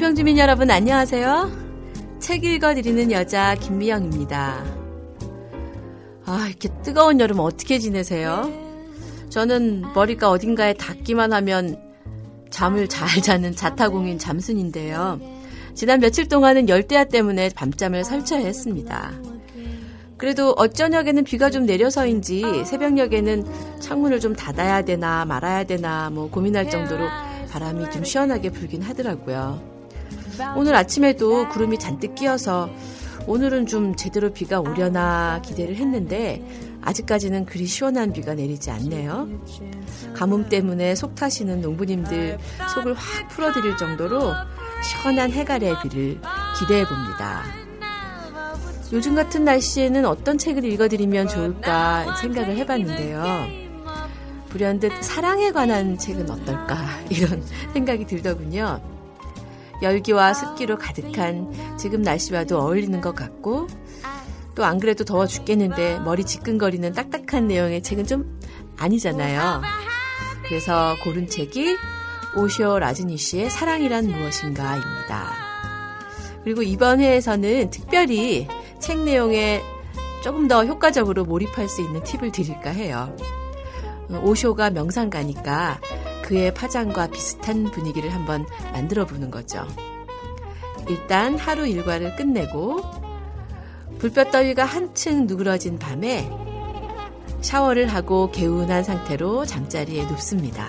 은평주민 여러분 안녕하세요. 책 읽어드리는 여자 김미영입니다. 아 이렇게 뜨거운 여름 어떻게 지내세요? 저는 머리가 어딘가에 닿기만 하면 잠을 잘 자는 자타공인 잠순인데요. 지난 며칠 동안은 열대야 때문에 밤잠을 설쳐야 했습니다. 그래도 어쩌녁에는 비가 좀 내려서인지 새벽녘에는 창문을 좀 닫아야 되나 말아야 되나 뭐 고민할 정도로 바람이 좀 시원하게 불긴 하더라고요. 오늘 아침에도 구름이 잔뜩 끼어서 오늘은 좀 제대로 비가 오려나 기대를 했는데 아직까지는 그리 시원한 비가 내리지 않네요. 가뭄 때문에 속 타시는 농부님들 속을 확 풀어드릴 정도로 시원한 해갈의 비를 기대해 봅니다. 요즘 같은 날씨에는 어떤 책을 읽어드리면 좋을까 생각을 해봤는데요. 불현듯 사랑에 관한 책은 어떨까 이런 생각이 들더군요. 열기와 습기로 가득한 지금 날씨와도 어울리는 것 같고 또 안 그래도 더워 죽겠는데 머리 지끈거리는 딱딱한 내용의 책은 좀 아니잖아요. 그래서 고른 책이 오시오 라즈니 씨의 사랑이란 무엇인가입니다. 그리고 이번 회에서는 특별히 책 내용에 조금 더 효과적으로 몰입할 수 있는 팁을 드릴까 해요. 오쇼가 명상가니까 그의 파장과 비슷한 분위기를 한번 만들어 보는 거죠. 일단 하루 일과를 끝내고 불볕더위가 한층 누그러진 밤에 샤워를 하고 개운한 상태로 잠자리에 눕습니다.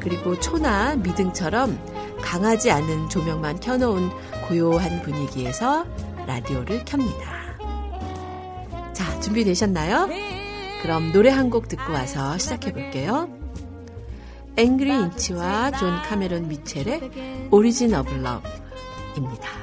그리고 초나 미등처럼 강하지 않은 조명만 켜놓은 고요한 분위기에서 라디오를 켭니다. 자, 준비되셨나요? 그럼 노래 한 곡 듣고 와서 시작해 볼게요. Angry Inch와 존 카메론 미첼의 Origin of Love입니다.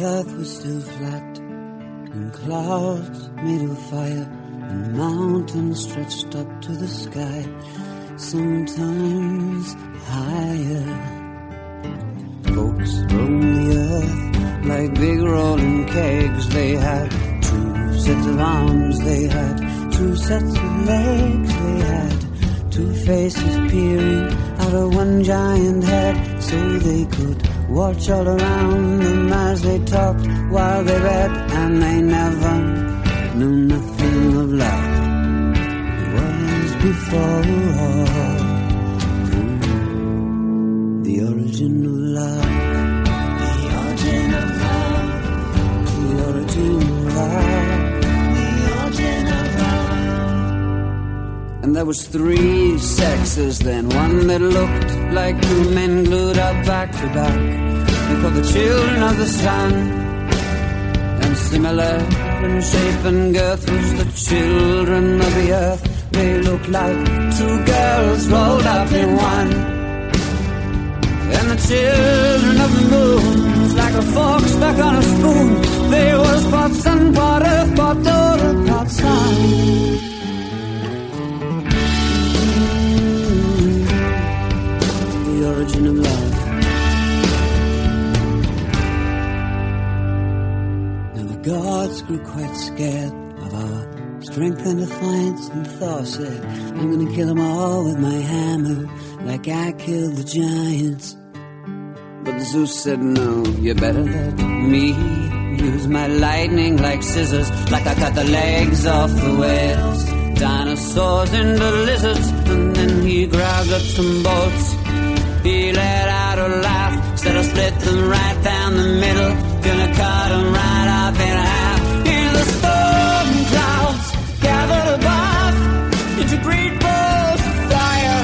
Earth was still flat clouds made of fire and mountains stretched up to the sky, sometimes higher. Folks roamed the earth like big rolling kegs. They had two sets of arms, they had two sets of legs, they had two faces peering out of one giant head so they could watch all around them as they talked while they read, and they never knew nothing of love. It was before the origin of love. The origin of love. The origin of love. The origin of love. And there was three sexes then, one that looked like two men glued up back to back. They called the children of the sun. And similar in shape and girth was the children of the earth. They looked like two girls rolled up in one. And the children of the moon was like a fork stuck on a spoon. They was part sun, part earth, part daughter, part son. Origin of love. Now the gods grew quite scared of our strength and defiance, and Thor said, I'm gonna kill them all with my hammer, like I killed the giants. But Zeus said, No, you better let me use my lightning like scissors, like I cut the legs off the whales, dinosaurs and the lizards. And then he grabbed up some bolts. He let out a laugh, said I'll split them right down the middle, gonna cut them right up in half. In the storm clouds gathered above into great balls of fire.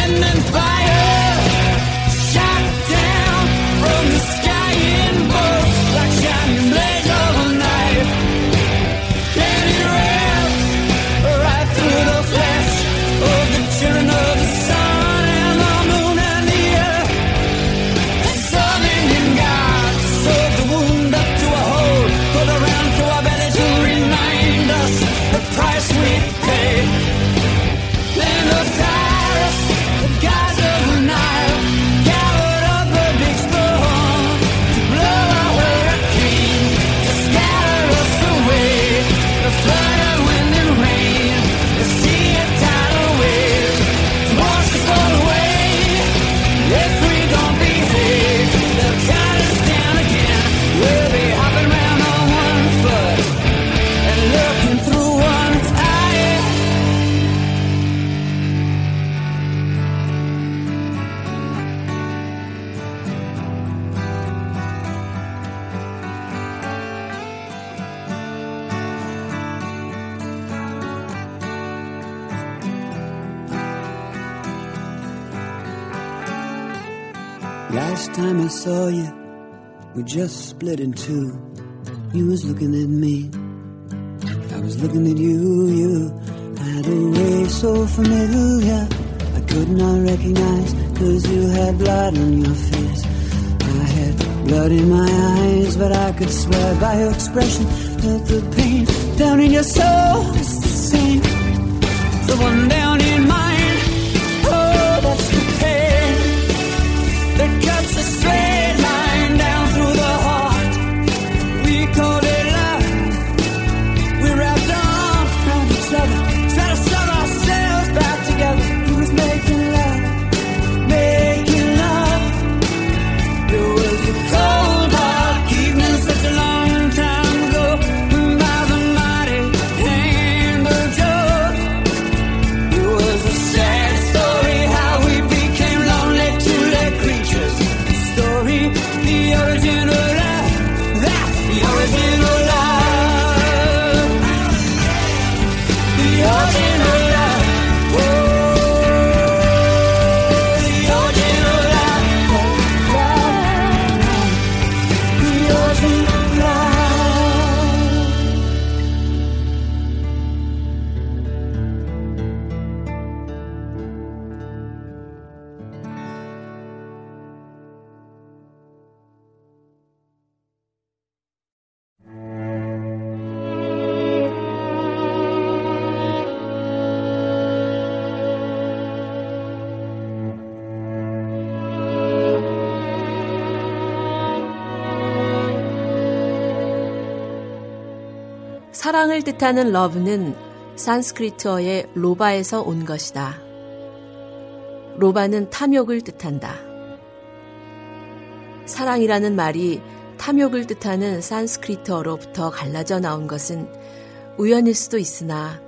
And then fire split in two. You was looking at me, I was looking at you. You had a way so familiar, I could not recognize, cause you had blood on your face. I had blood in my eyes, but I could swear by your expression that the pain down in your soul is the same. The one down in mine, 사랑을 뜻하는 러브는 산스크리트어의 로바에서 온 것이다. 로바는 탐욕을 뜻한다. 사랑이라는 말이 탐욕을 뜻하는 산스크리트어로부터 갈라져 나온 것은 우연일 수도 있으나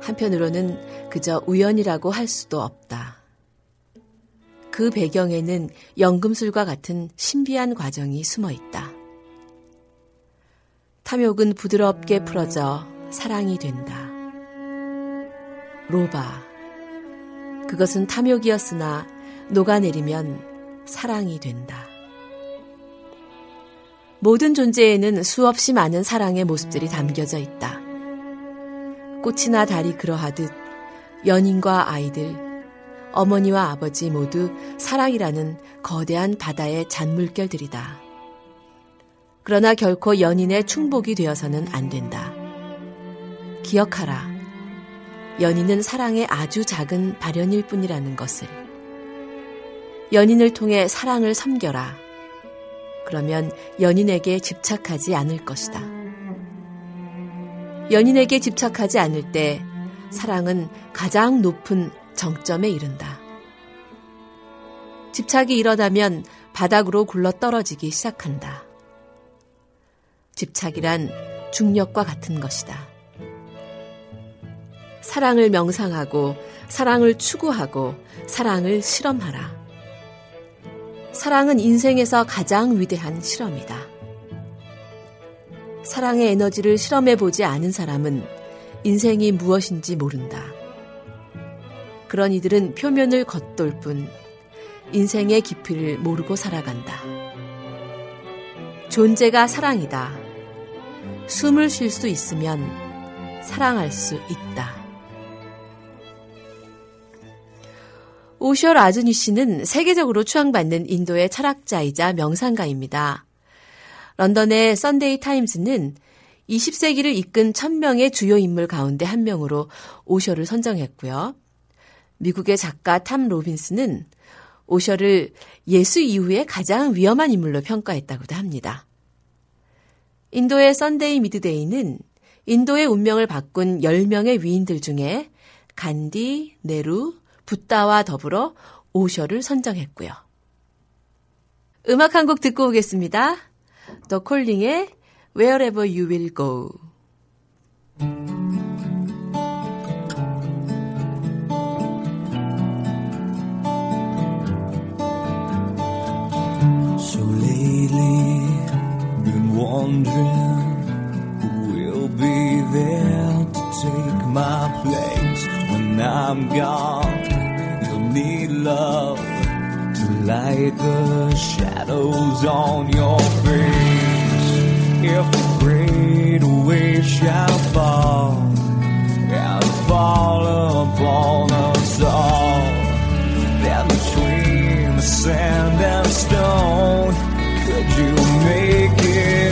한편으로는 그저 우연이라고 할 수도 없다. 그 배경에는 연금술과 같은 신비한 과정이 숨어 있다. 탐욕은 부드럽게 풀어져 사랑이 된다. 로바. 그것은 탐욕이었으나 녹아내리면 사랑이 된다. 모든 존재에는 수없이 많은 사랑의 모습들이 담겨져 있다. 꽃이나 달이 그러하듯 연인과 아이들, 어머니와 아버지 모두 사랑이라는 거대한 바다의 잔물결들이다. 그러나 결코 연인의 충복이 되어서는 안 된다. 기억하라. 연인은 사랑의 아주 작은 발현일 뿐이라는 것을. 연인을 통해 사랑을 섬겨라. 그러면 연인에게 집착하지 않을 것이다. 연인에게 집착하지 않을 때 사랑은 가장 높은 정점에 이른다. 집착이 일어나면 바닥으로 굴러 떨어지기 시작한다. 집착이란 중력과 같은 것이다. 사랑을 명상하고 사랑을 추구하고 사랑을 실험하라. 사랑은 인생에서 가장 위대한 실험이다. 사랑의 에너지를 실험해 보지 않은 사람은 인생이 무엇인지 모른다. 그런 이들은 표면을 겉돌 뿐 인생의 깊이를 모르고 살아간다. 존재가 사랑이다. 숨을 쉴 수 있으면 사랑할 수 있다. 오쇼 라즈니쉬는 세계적으로 추앙받는 인도의 철학자이자 명상가입니다. 런던의 썬데이 타임즈는 20세기를 이끈 1000명의 주요 인물 가운데 한 명으로 오쇼를 선정했고요. 미국의 작가 탐 로빈스는 오쇼를 예수 이후에 가장 위험한 인물로 평가했다고도 합니다. 인도의 썬데이 미드데이는 인도의 운명을 바꾼 10명의 위인들 중에 간디, 네루, 붓다와 더불어 오쇼를 선정했고요. 음악 한 곡 듣고 오겠습니다. The Calling의 Wherever You Will Go. Wondering who will be there to take my place when I'm gone. You'll need love to light the shadows on your face. If a great wave shall fall and fall upon us all, then between the sand and stone, could you make it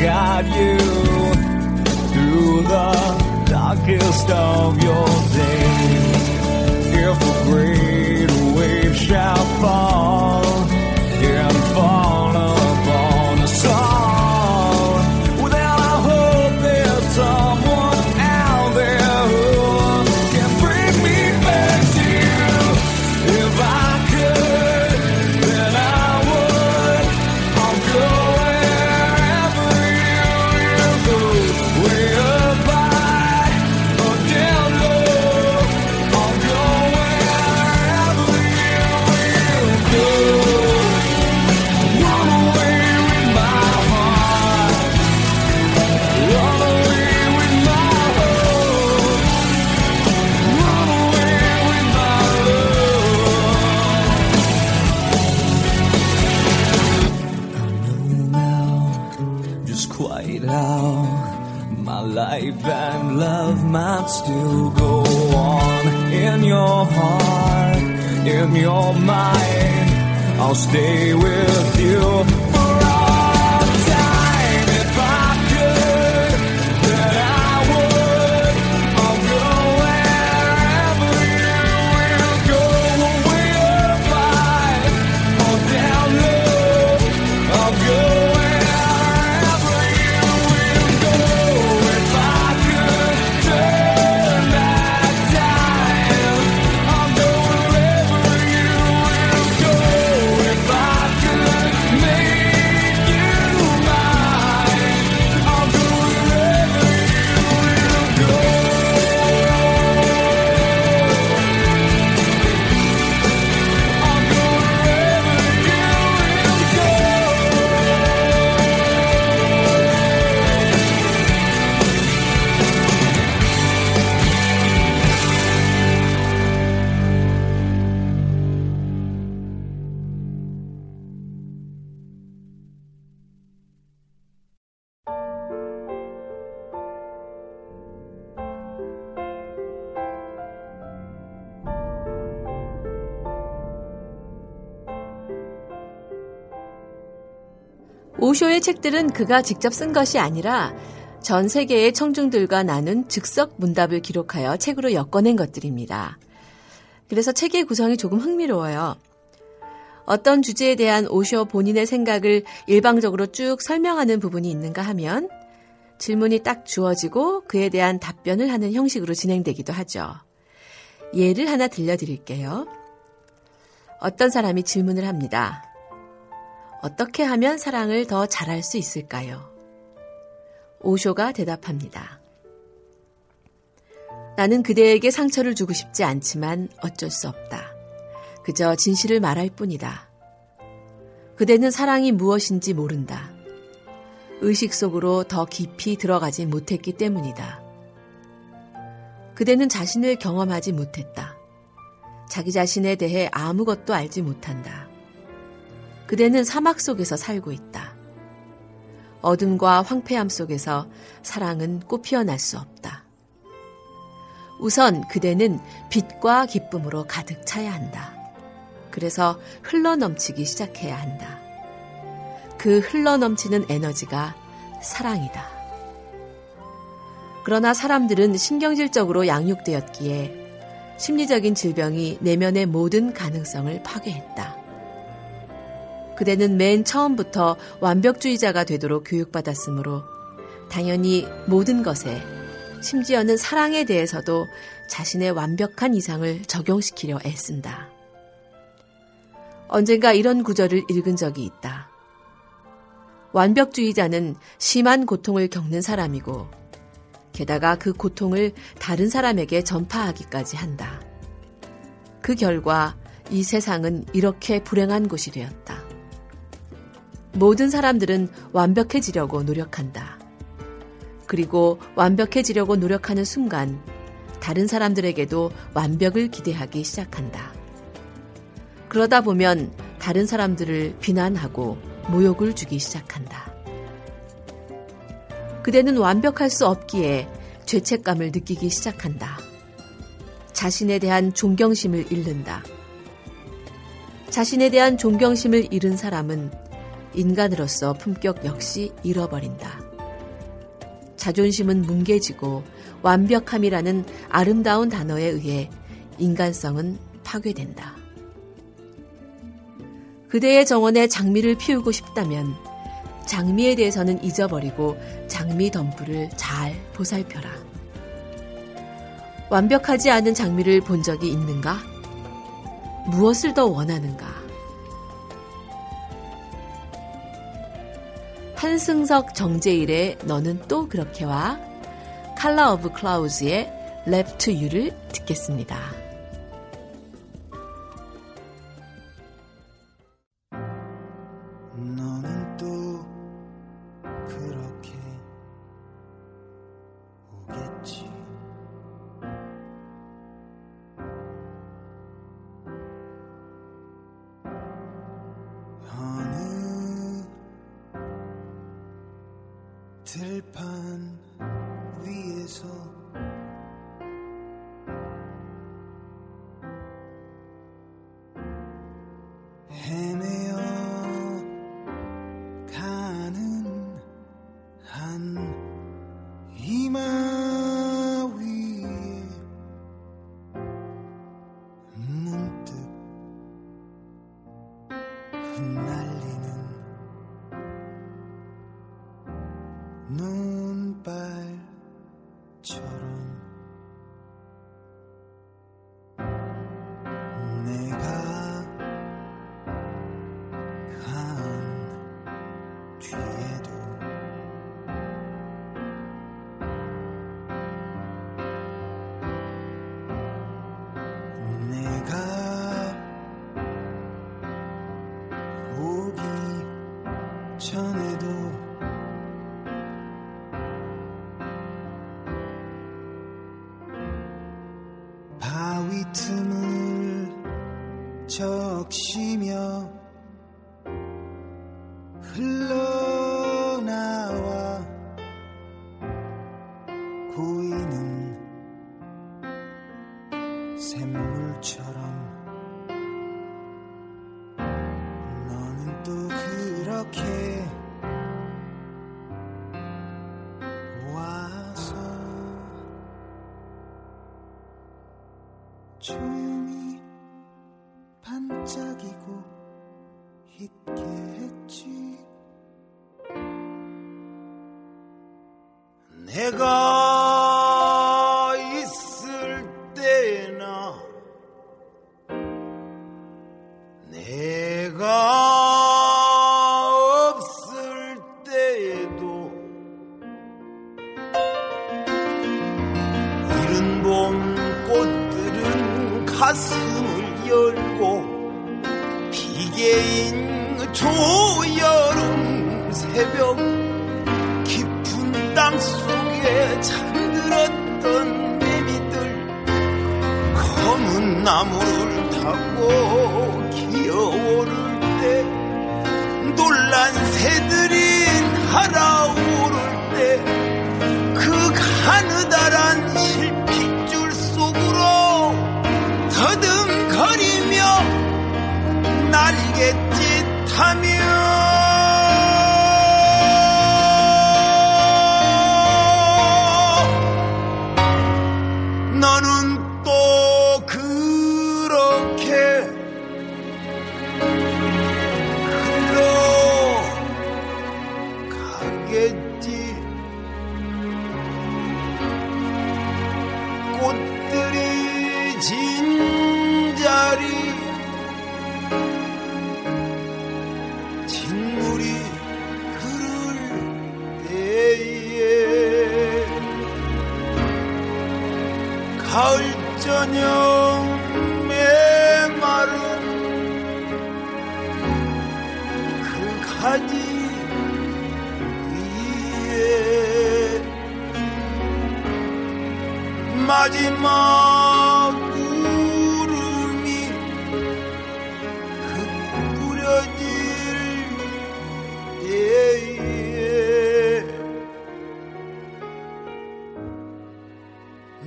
guide you through the darkest of your days. If a great wave shall fall I'll stay with you 오쇼의 책들은 그가 직접 쓴 것이 아니라 전 세계의 청중들과 나눈 즉석 문답을 기록하여 책으로 엮어낸 것들입니다. 그래서 책의 구성이 조금 흥미로워요. 어떤 주제에 대한 오쇼 본인의 생각을 일방적으로 쭉 설명하는 부분이 있는가 하면 질문이 딱 주어지고 그에 대한 답변을 하는 형식으로 진행되기도 하죠. 예를 하나 들려드릴게요. 어떤 사람이 질문을 합니다. 어떻게 하면 사랑을 더 잘할 수 있을까요? 오쇼가 대답합니다. 나는 그대에게 상처를 주고 싶지 않지만 어쩔 수 없다. 그저 진실을 말할 뿐이다. 그대는 사랑이 무엇인지 모른다. 의식 속으로 더 깊이 들어가지 못했기 때문이다. 그대는 자신을 경험하지 못했다. 자기 자신에 대해 아무것도 알지 못한다. 그대는 사막 속에서 살고 있다. 어둠과 황폐함 속에서 사랑은 꽃피어날 수 없다. 우선 그대는 빛과 기쁨으로 가득 차야 한다. 그래서 흘러넘치기 시작해야 한다. 그 흘러넘치는 에너지가 사랑이다. 그러나 사람들은 신경질적으로 양육되었기에 심리적인 질병이 내면의 모든 가능성을 파괴했다. 그대는 맨 처음부터 완벽주의자가 되도록 교육받았으므로 당연히 모든 것에 심지어는 사랑에 대해서도 자신의 완벽한 이상을 적용시키려 애쓴다. 언젠가 이런 구절을 읽은 적이 있다. 완벽주의자는 심한 고통을 겪는 사람이고, 게다가 그 고통을 다른 사람에게 전파하기까지 한다. 그 결과 이 세상은 이렇게 불행한 곳이 되었다. 모든 사람들은 완벽해지려고 노력한다. 그리고 완벽해지려고 노력하는 순간 다른 사람들에게도 완벽을 기대하기 시작한다. 그러다 보면 다른 사람들을 비난하고 모욕을 주기 시작한다. 그대는 완벽할 수 없기에 죄책감을 느끼기 시작한다. 자신에 대한 존경심을 잃는다. 자신에 대한 존경심을 잃은 사람은 인간으로서 품격 역시 잃어버린다. 자존심은 뭉개지고 완벽함이라는 아름다운 단어에 의해 인간성은 파괴된다. 그대의 정원에 장미를 피우고 싶다면 장미에 대해서는 잊어버리고 장미 덤불을 잘 보살펴라. 완벽하지 않은 장미를 본 적이 있는가? 무엇을 더 원하는가? 한승석 정재일의 너는 또 그렇게 와 칼라 오브 클라우즈의 랩투 유를 듣겠습니다. 나무를 타고 기어오를 때 놀란 새들이 날아오를 때 그 가느다란 실핏줄 속으로 더듬거리며 날갯짓 하며 마지막 구름이. 흩뿌려질 때에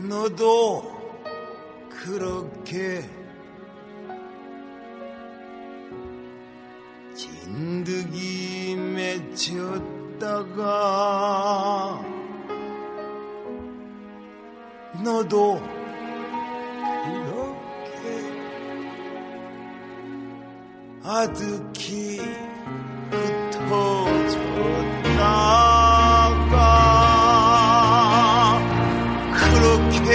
너도 그렇게 진드기 맺혔다가 너도 그렇게 아득히 흩어졌다가 그렇게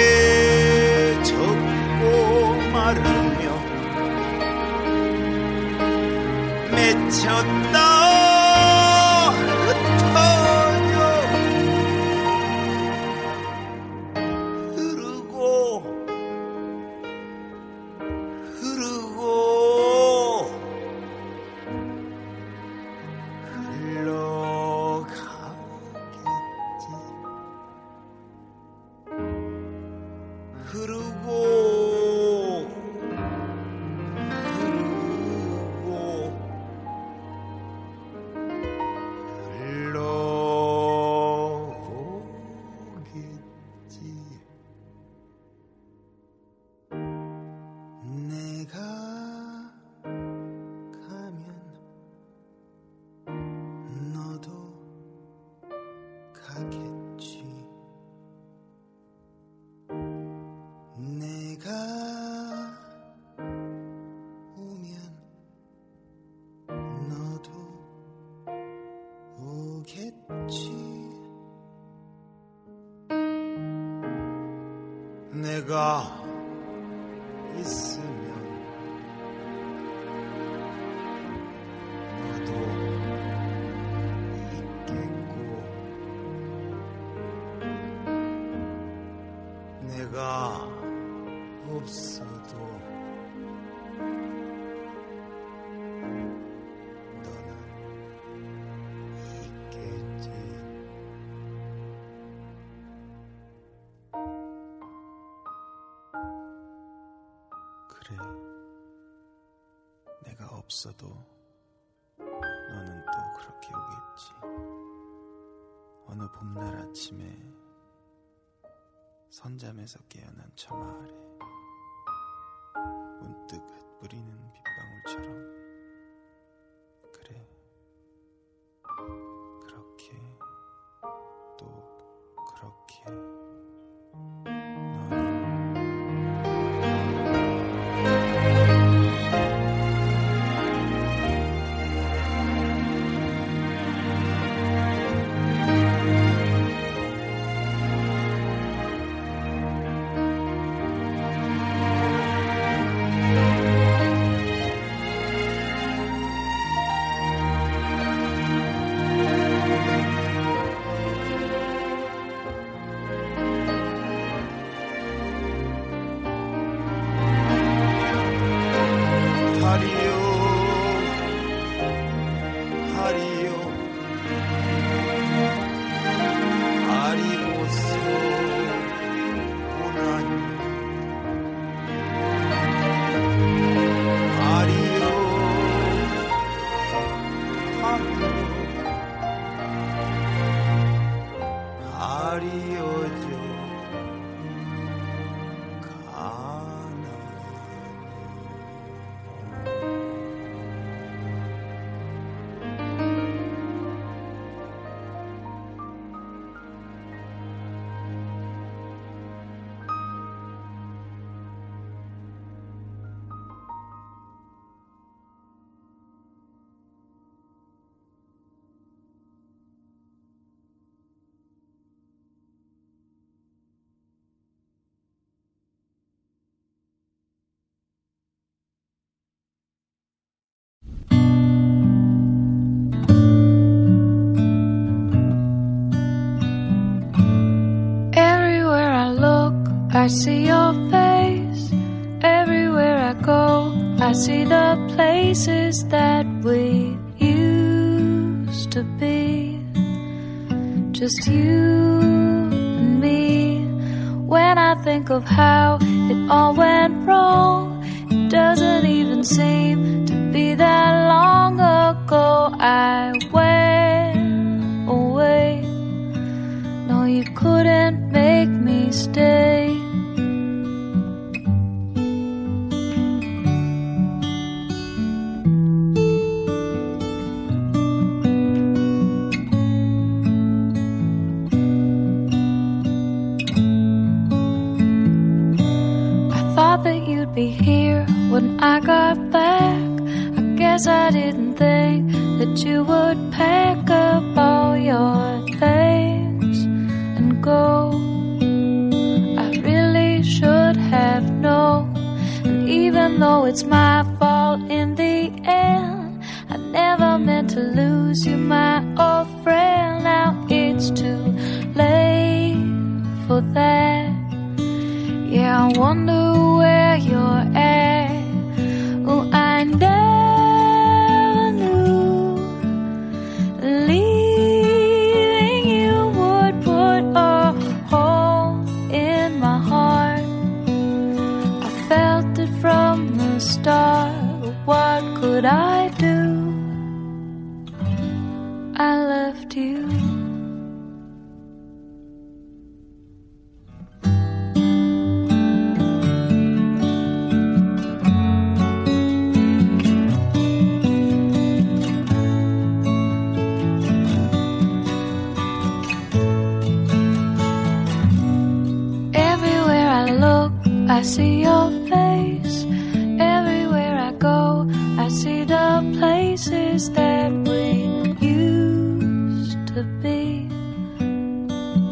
적고 마르며 맺혔 없어도 너는 또 그렇게 오겠지. 어느 봄날 아침에 선잠에서 깨어난 저 마을에 see your face everywhere I go. I see the places that we used to be. Just you and me. When I think of how it all went wrong, it doesn't even seem to be that long ago. I went away. No, you couldn't make me stay. I got back. I guess I didn't think that you would pack up all your things and go. I really should have known. And even though it's my fault in the end, I never meant to lose you, my old friend. Now it's too late for that. Yeah, I wonder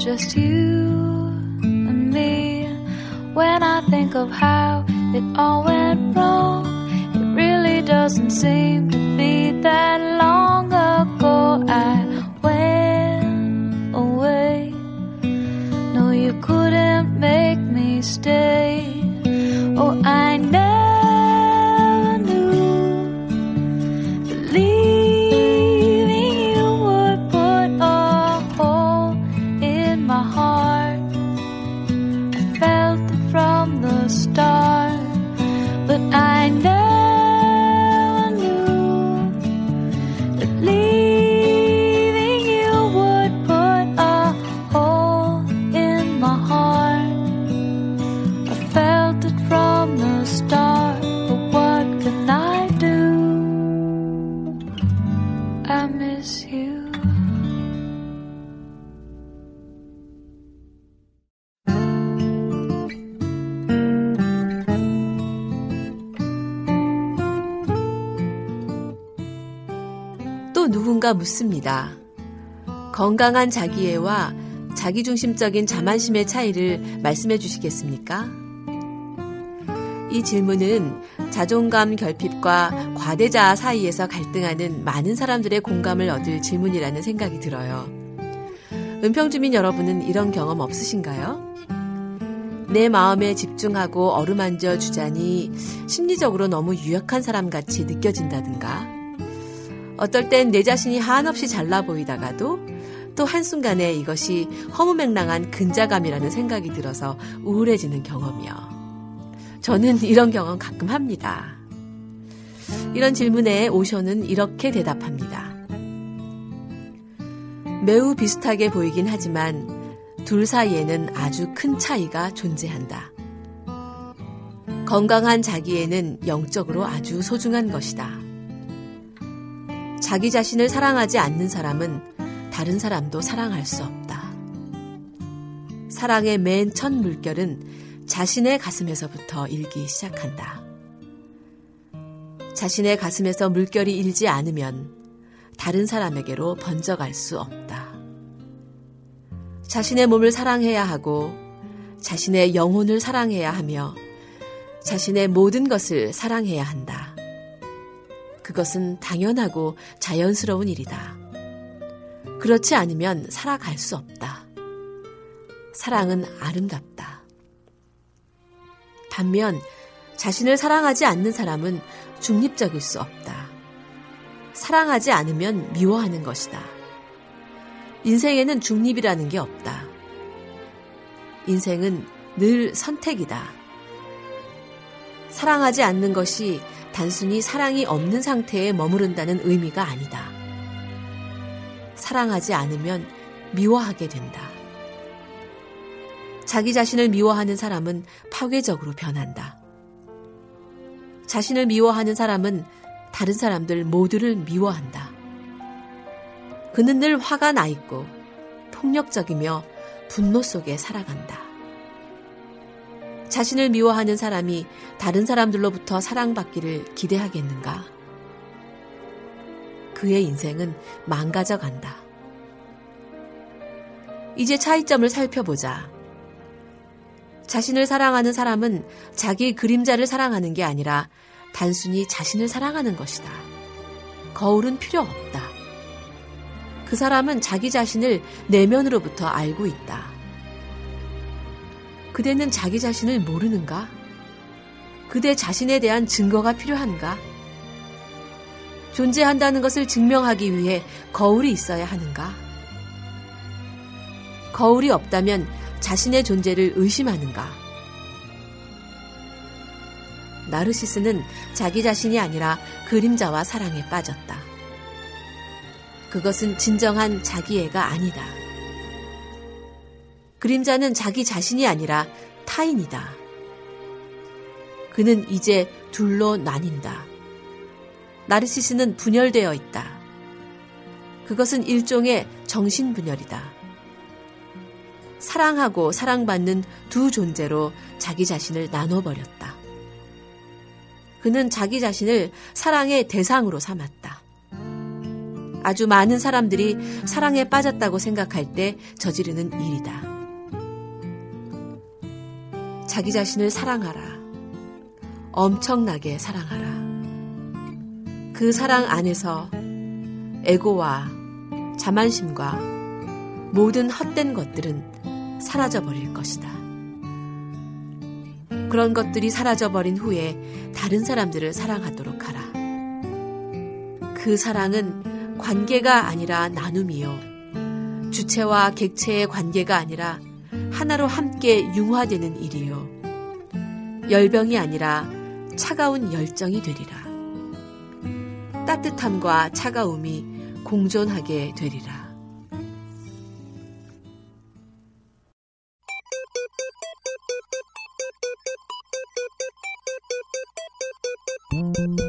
Just you and me. When I think of how it all went wrong, it really doesn't seem to be that long 또 누군가 묻습니다. 건강한 자기애와 자기중심적인 자만심의 차이를 말씀해 주시겠습니까? 이 질문은 자존감 결핍과 과대자아 사이에서 갈등하는 많은 사람들의 공감을 얻을 질문이라는 생각이 들어요. 은평주민 여러분은 이런 경험 없으신가요? 내 마음에 집중하고 어루만져 주자니 심리적으로 너무 유약한 사람 같이 느껴진다든가, 어떨 땐 내 자신이 한없이 잘나 보이다가도 또 한순간에 이것이 허무맹랑한 근자감이라는 생각이 들어서 우울해지는 경험이요. 저는 이런 경험 가끔 합니다. 이런 질문에 오션은 이렇게 대답합니다. 매우 비슷하게 보이긴 하지만 둘 사이에는 아주 큰 차이가 존재한다. 건강한 자기에는 영적으로 아주 소중한 것이다. 자기 자신을 사랑하지 않는 사람은 다른 사람도 사랑할 수 없다. 사랑의 맨 첫 물결은 자신의 가슴에서부터 일기 시작한다. 자신의 가슴에서 물결이 일지 않으면 다른 사람에게로 번져갈 수 없다. 자신의 몸을 사랑해야 하고 자신의 영혼을 사랑해야 하며 자신의 모든 것을 사랑해야 한다. 그것은 당연하고 자연스러운 일이다. 그렇지 않으면 살아갈 수 없다. 사랑은 아름답다. 반면 자신을 사랑하지 않는 사람은 중립적일 수 없다. 사랑하지 않으면 미워하는 것이다. 인생에는 중립이라는 게 없다. 인생은 늘 선택이다. 사랑하지 않는 것이 단순히 사랑이 없는 상태에 머무른다는 의미가 아니다. 사랑하지 않으면 미워하게 된다. 자기 자신을 미워하는 사람은 파괴적으로 변한다. 자신을 미워하는 사람은 다른 사람들 모두를 미워한다. 그는 늘 화가 나 있고 폭력적이며 분노 속에 살아간다. 자신을 미워하는 사람이 다른 사람들로부터 사랑받기를 기대하겠는가? 그의 인생은 망가져 간다. 이제 차이점을 살펴보자. 자신을 사랑하는 사람은 자기 그림자를 사랑하는 게 아니라 단순히 자신을 사랑하는 것이다. 거울은 필요 없다. 그 사람은 자기 자신을 내면으로부터 알고 있다. 그대는 자기 자신을 모르는가? 그대 자신에 대한 증거가 필요한가? 존재한다는 것을 증명하기 위해 거울이 있어야 하는가? 거울이 없다면 자신의 존재를 의심하는가? 나르시스는 자기 자신이 아니라 그림자와 사랑에 빠졌다. 그것은 진정한 자기애가 아니다. 그림자는 자기 자신이 아니라 타인이다. 그는 이제 둘로 나뉜다. 나르시스는 분열되어 있다. 그것은 일종의 정신분열이다. 사랑하고 사랑받는 두 존재로 자기 자신을 나눠버렸다. 그는 자기 자신을 사랑의 대상으로 삼았다. 아주 많은 사람들이 사랑에 빠졌다고 생각할 때 저지르는 일이다. 자기 자신을 사랑하라. 엄청나게 사랑하라. 그 사랑 안에서 에고와 자만심과 모든 헛된 것들은 사라져버릴 것이다. 그런 것들이 사라져버린 후에 다른 사람들을 사랑하도록 하라. 그 사랑은 관계가 아니라 나눔이요. 주체와 객체의 관계가 아니라 하나로 함께 융화되는 일이요. 열병이 아니라 차가운 열정이 되리라. 따뜻함과 차가움이 공존하게 되리라. 나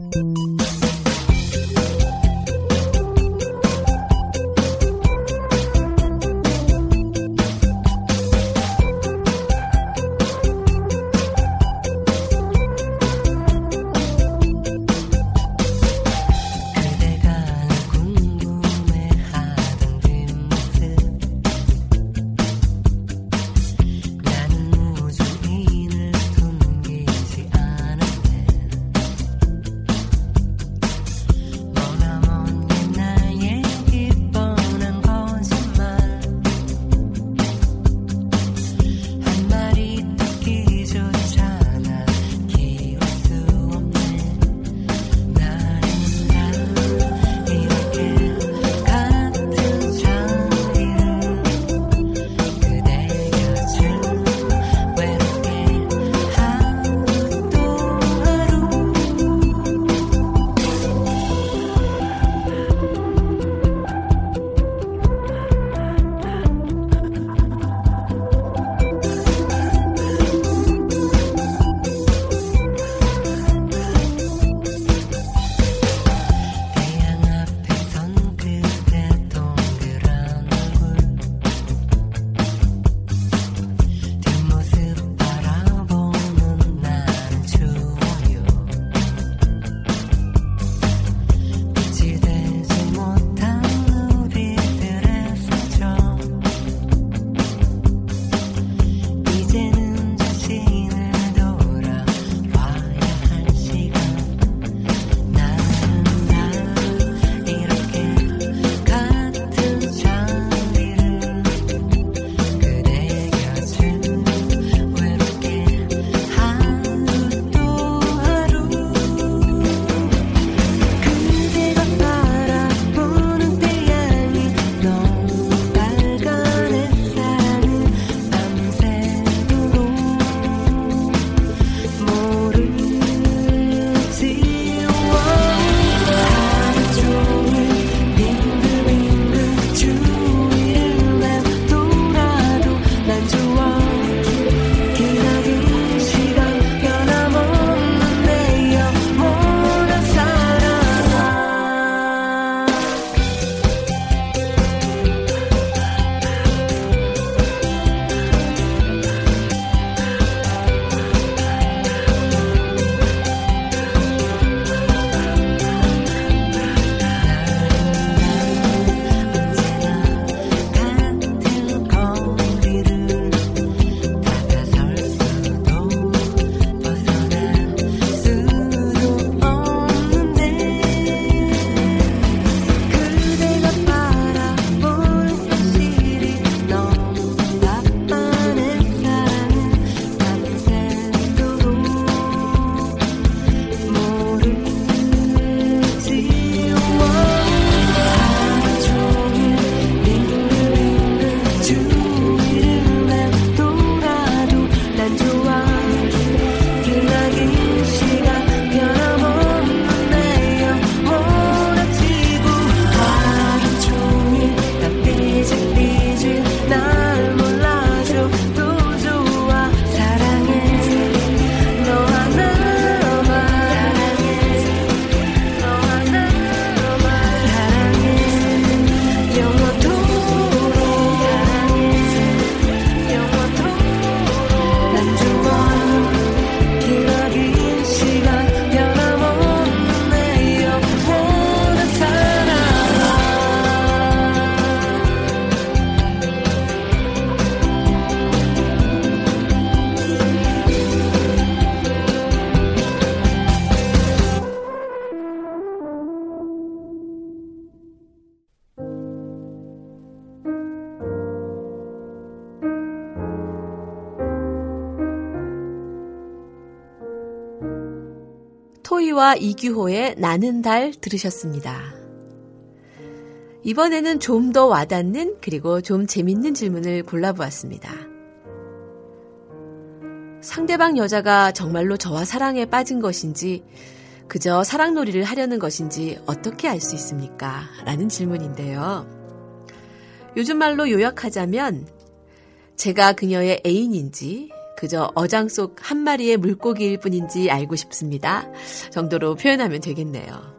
토이와 이규호의 나는 달 들으셨습니다. 이번에는 좀 더 와닿는 그리고 좀 재밌는 질문을 골라보았습니다. 상대방 여자가 정말로 저와 사랑에 빠진 것인지 그저 사랑놀이를 하려는 것인지 어떻게 알 수 있습니까? 라는 질문인데요. 요즘 말로 요약하자면 제가 그녀의 애인인지 그저 어장 속 한 마리의 물고기일 뿐인지 알고 싶습니다. 정도로 표현하면 되겠네요.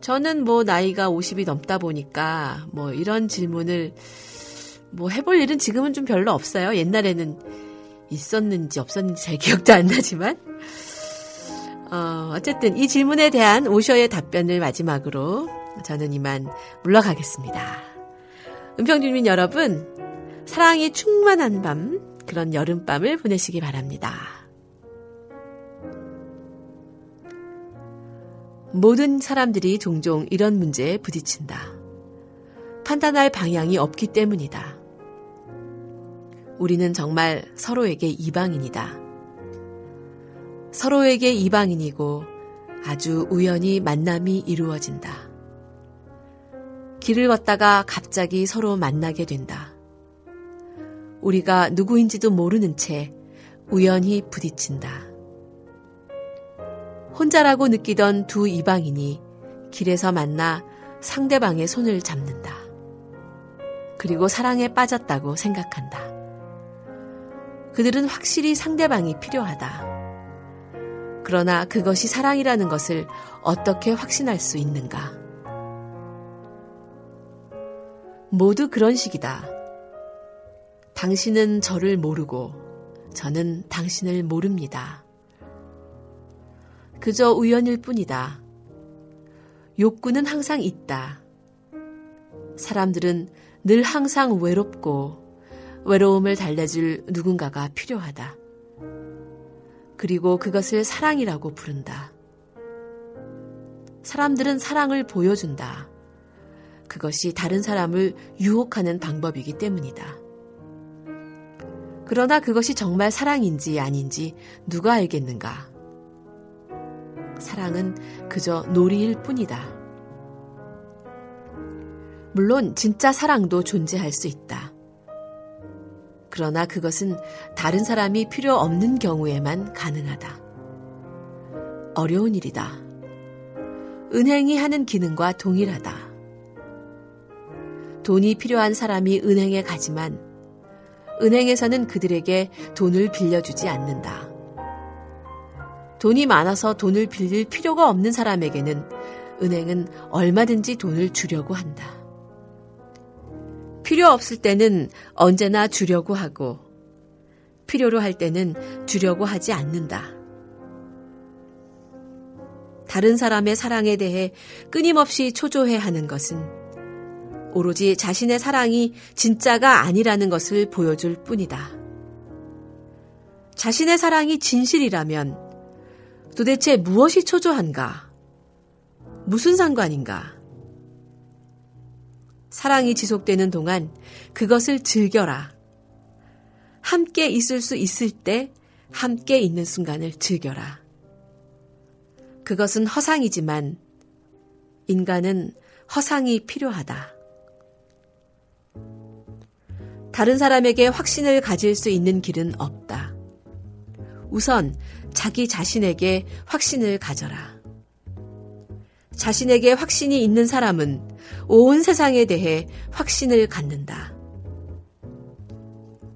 저는 뭐 나이가 50이 넘다 보니까 뭐 이런 질문을 뭐 해볼 일은 지금은 좀 별로 없어요. 옛날에는 있었는지 없었는지 잘 기억도 안 나지만. 어, 어쨌든 이 질문에 대한 오셔의 답변을 마지막으로 저는 이만 물러가겠습니다. 은평주민 여러분, 사랑이 충만한 밤, 그런 여름밤을 보내시기 바랍니다. 모든 사람들이 종종 이런 문제에 부딪힌다. 판단할 방향이 없기 때문이다. 우리는 정말 서로에게 이방인이다. 서로에게 이방인이고 아주 우연히 만남이 이루어진다. 길을 걷다가 갑자기 서로 만나게 된다. 우리가 누구인지도 모르는 채 우연히 부딪힌다. 혼자라고 느끼던 두 이방인이 길에서 만나 상대방의 손을 잡는다. 그리고 사랑에 빠졌다고 생각한다. 그들은 확실히 상대방이 필요하다. 그러나 그것이 사랑이라는 것을 어떻게 확신할 수 있는가? 모두 그런 식이다. 당신은 저를 모르고 저는 당신을 모릅니다. 그저 우연일 뿐이다. 욕구는 항상 있다. 사람들은 늘 항상 외롭고 외로움을 달래줄 누군가가 필요하다. 그리고 그것을 사랑이라고 부른다. 사람들은 사랑을 보여준다. 그것이 다른 사람을 유혹하는 방법이기 때문이다. 그러나 그것이 정말 사랑인지 아닌지 누가 알겠는가? 사랑은 그저 놀이일 뿐이다. 물론 진짜 사랑도 존재할 수 있다. 그러나 그것은 다른 사람이 필요 없는 경우에만 가능하다. 어려운 일이다. 은행이 하는 기능과 동일하다. 돈이 필요한 사람이 은행에 가지만 은행에서는 그들에게 돈을 빌려주지 않는다. 돈이 많아서 돈을 빌릴 필요가 없는 사람에게는 은행은 얼마든지 돈을 주려고 한다. 필요 없을 때는 언제나 주려고 하고 필요로 할 때는 주려고 하지 않는다. 다른 사람의 사랑에 대해 끊임없이 초조해 하는 것은 오로지 자신의 사랑이 진짜가 아니라는 것을 보여줄 뿐이다. 자신의 사랑이 진실이라면 도대체 무엇이 초조한가? 무슨 상관인가? 사랑이 지속되는 동안 그것을 즐겨라. 함께 있을 수 있을 때 함께 있는 순간을 즐겨라. 그것은 허상이지만 인간은 허상이 필요하다. 다른 사람에게 확신을 가질 수 있는 길은 없다. 우선 자기 자신에게 확신을 가져라. 자신에게 확신이 있는 사람은 온 세상에 대해 확신을 갖는다.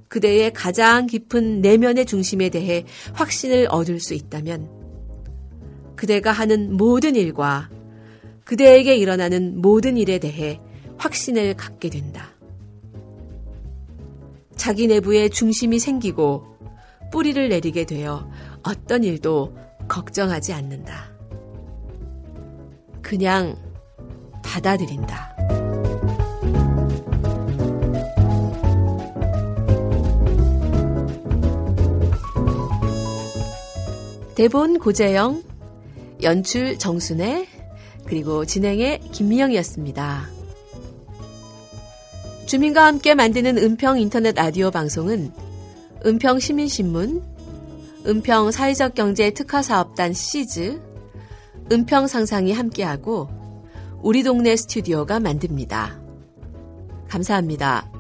그대의 가장 깊은 내면의 중심에 대해 확신을 얻을 수 있다면 그대가 하는 모든 일과 그대에게 일어나는 모든 일에 대해 확신을 갖게 된다. 자기 내부에 중심이 생기고 뿌리를 내리게 되어 어떤 일도 걱정하지 않는다. 그냥 받아들인다. 대본 고재영, 연출 정순애, 그리고 진행의 김미영이었습니다. 주민과 함께 만드는 은평 인터넷 라디오 방송은 은평 시민신문, 은평 사회적 경제 특화 사업단 시즈, 은평 상상이 함께하고 우리 동네 스튜디오가 만듭니다. 감사합니다.